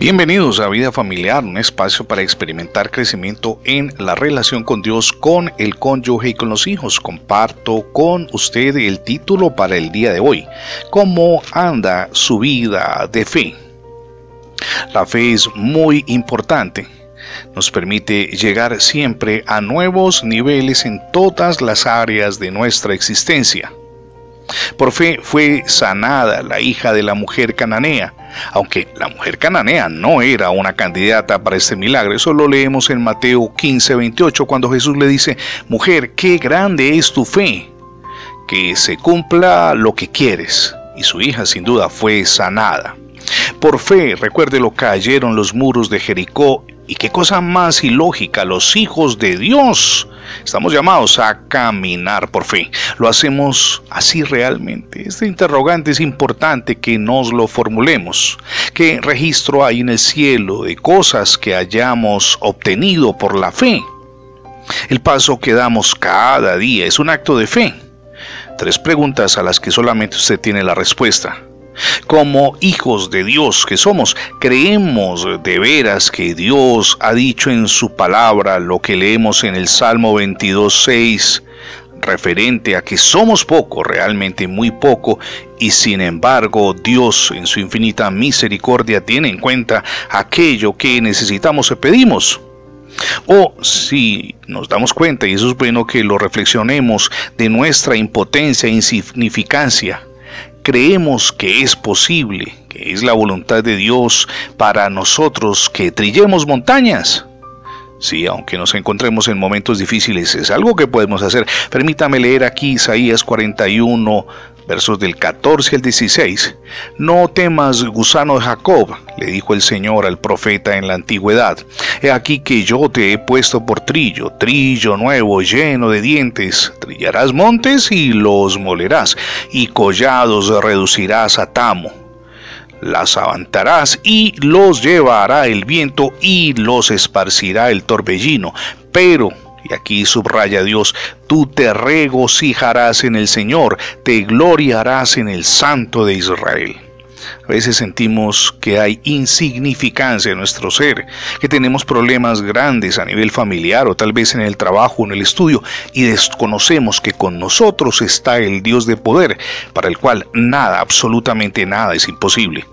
Bienvenidos a Vida Familiar, un espacio para experimentar crecimiento en la relación con Dios, con el cónyuge y con los hijos. Comparto con usted el título para el día de hoy. ¿Cómo anda su vida de fe? La fe es muy importante. Nos permite llegar siempre a nuevos niveles en todas las áreas de nuestra existencia. Por fe fue sanada la hija de la mujer cananea, aunque la mujer cananea no era una candidata para este milagro. Eso lo leemos en Mateo 15, 28, cuando Jesús le dice, mujer, qué grande es tu fe, que se cumpla lo que quieres. Y su hija sin duda fue sanada. Por fe, recuérdelo, cayeron los muros de Jericó y qué cosa más ilógica, los hijos de Dios. Estamos llamados a caminar por fe. ¿Lo hacemos así realmente? Este interrogante es importante que nos lo formulemos. ¿Qué registro hay en el cielo de cosas que hayamos obtenido por la fe? El paso que damos cada día es un acto de fe. Tres preguntas a las que solamente usted tiene la respuesta. Como hijos de Dios que somos, creemos de veras que Dios ha dicho en su palabra lo que leemos en el Salmo 22.6 referente a que somos poco, realmente muy poco, y sin embargo Dios en su infinita misericordia tiene en cuenta aquello que necesitamos y pedimos. O si nos damos cuenta, y eso es bueno que lo reflexionemos, de nuestra impotencia e insignificancia, creemos que es posible, que es la voluntad de Dios para nosotros que trillemos montañas. Sí, aunque nos encontremos en momentos difíciles, es algo que podemos hacer. Permítame leer aquí Isaías 41, versos del 14 al 16. No temas, gusano de Jacob, le dijo el Señor al profeta en la antigüedad. He aquí que yo te he puesto por trillo, trillo nuevo, lleno de dientes. Trillarás montes y los molerás, y collados reducirás a tamo las avantarás y los llevará el viento y los esparcirá el torbellino. Pero y aquí subraya Dios, tú te regocijarás en el Señor, te gloriarás en el Santo de Israel. A veces sentimos que hay insignificancia en nuestro ser, que tenemos problemas grandes a nivel familiar o tal vez en el trabajo o en el estudio y desconocemos que con nosotros está el Dios de poder, para el cual nada, absolutamente nada es imposible.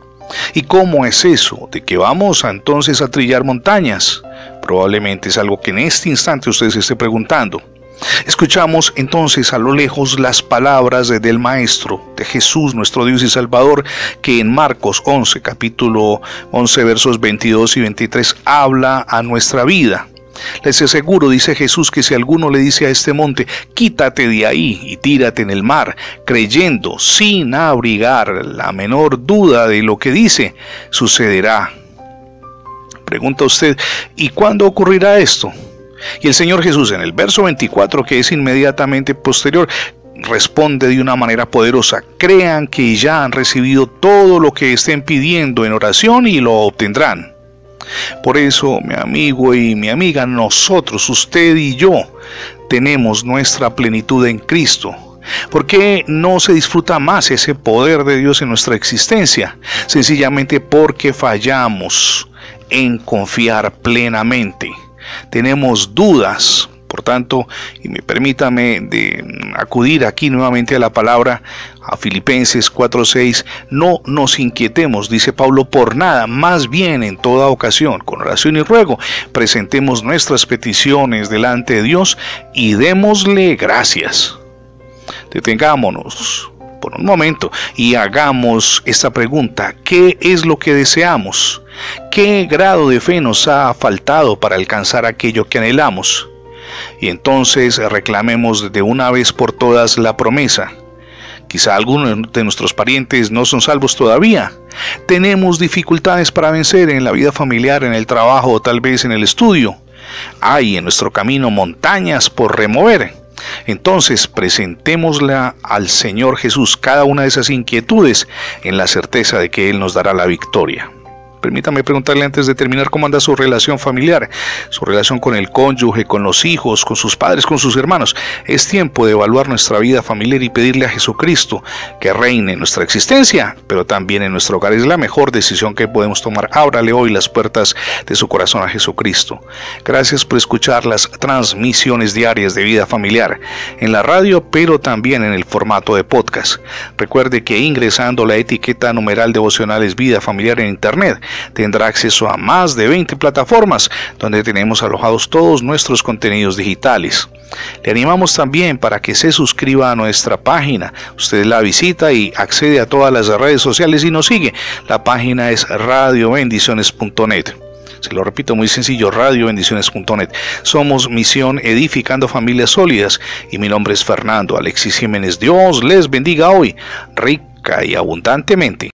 ¿Y cómo es eso? ¿De que vamos entonces a trillar montañas? Probablemente es algo que en este instante usted se esté preguntando. Escuchamos entonces a lo lejos las palabras del Maestro, de Jesús, nuestro Dios y Salvador, que en Marcos 11, capítulo 11, versos 22 y 23, habla a nuestra vida. Les aseguro, dice Jesús, que si alguno le dice a este monte, quítate de ahí y tírate en el mar, creyendo, sin abrigar la menor duda de lo que dice, sucederá. Pregunta usted, ¿y cuándo ocurrirá esto? Y el Señor Jesús en el verso 24, que es inmediatamente posterior, responde de una manera poderosa, crean que ya han recibido todo lo que estén pidiendo en oración y lo obtendrán. Por eso, mi amigo y mi amiga, nosotros, usted y yo, tenemos nuestra plenitud en Cristo. ¿Por qué no se disfruta más ese poder de Dios en nuestra existencia? Sencillamente porque fallamos en confiar plenamente. Tenemos dudas, por tanto, y me permítame de acudir aquí nuevamente a la palabra a Filipenses 4:6, no nos inquietemos, dice Pablo, por nada, más bien en toda ocasión, con oración y ruego, presentemos nuestras peticiones delante de Dios y démosle gracias. Detengámonos por un momento y hagamos esta pregunta, ¿qué es lo que deseamos? ¿Qué grado de fe nos ha faltado para alcanzar aquello que anhelamos? Y entonces reclamemos de una vez por todas la promesa. Quizá algunos de nuestros parientes no son salvos todavía. Tenemos dificultades para vencer en la vida familiar, en el trabajo o tal vez en el estudio. Hay en nuestro camino montañas por remover. Entonces presentémosla al Señor Jesús cada una de esas inquietudes en la certeza de que Él nos dará la victoria. Permítame preguntarle antes de terminar cómo anda su relación familiar, su relación con el cónyuge, con los hijos, con sus padres, con sus hermanos. Es tiempo de evaluar nuestra vida familiar y pedirle a Jesucristo que reine en nuestra existencia, pero también en nuestro hogar. Es la mejor decisión que podemos tomar. Ábrale hoy las puertas de su corazón a Jesucristo. Gracias por escuchar las transmisiones diarias de vida familiar en la radio, pero también en el formato de podcast. Recuerde que ingresando la etiqueta numeral devocionales vida familiar en internet, tendrá acceso a más de 20 plataformas donde tenemos alojados todos nuestros contenidos digitales. Le animamos también para que se suscriba a nuestra página. Usted la visita y accede a todas las redes sociales y nos sigue. La página es radiobendiciones.net. Se lo repito muy sencillo, radiobendiciones.net. Somos Misión Edificando Familias Sólidas y mi nombre es Fernando Alexis Jiménez. Dios les bendiga hoy, rica y abundantemente.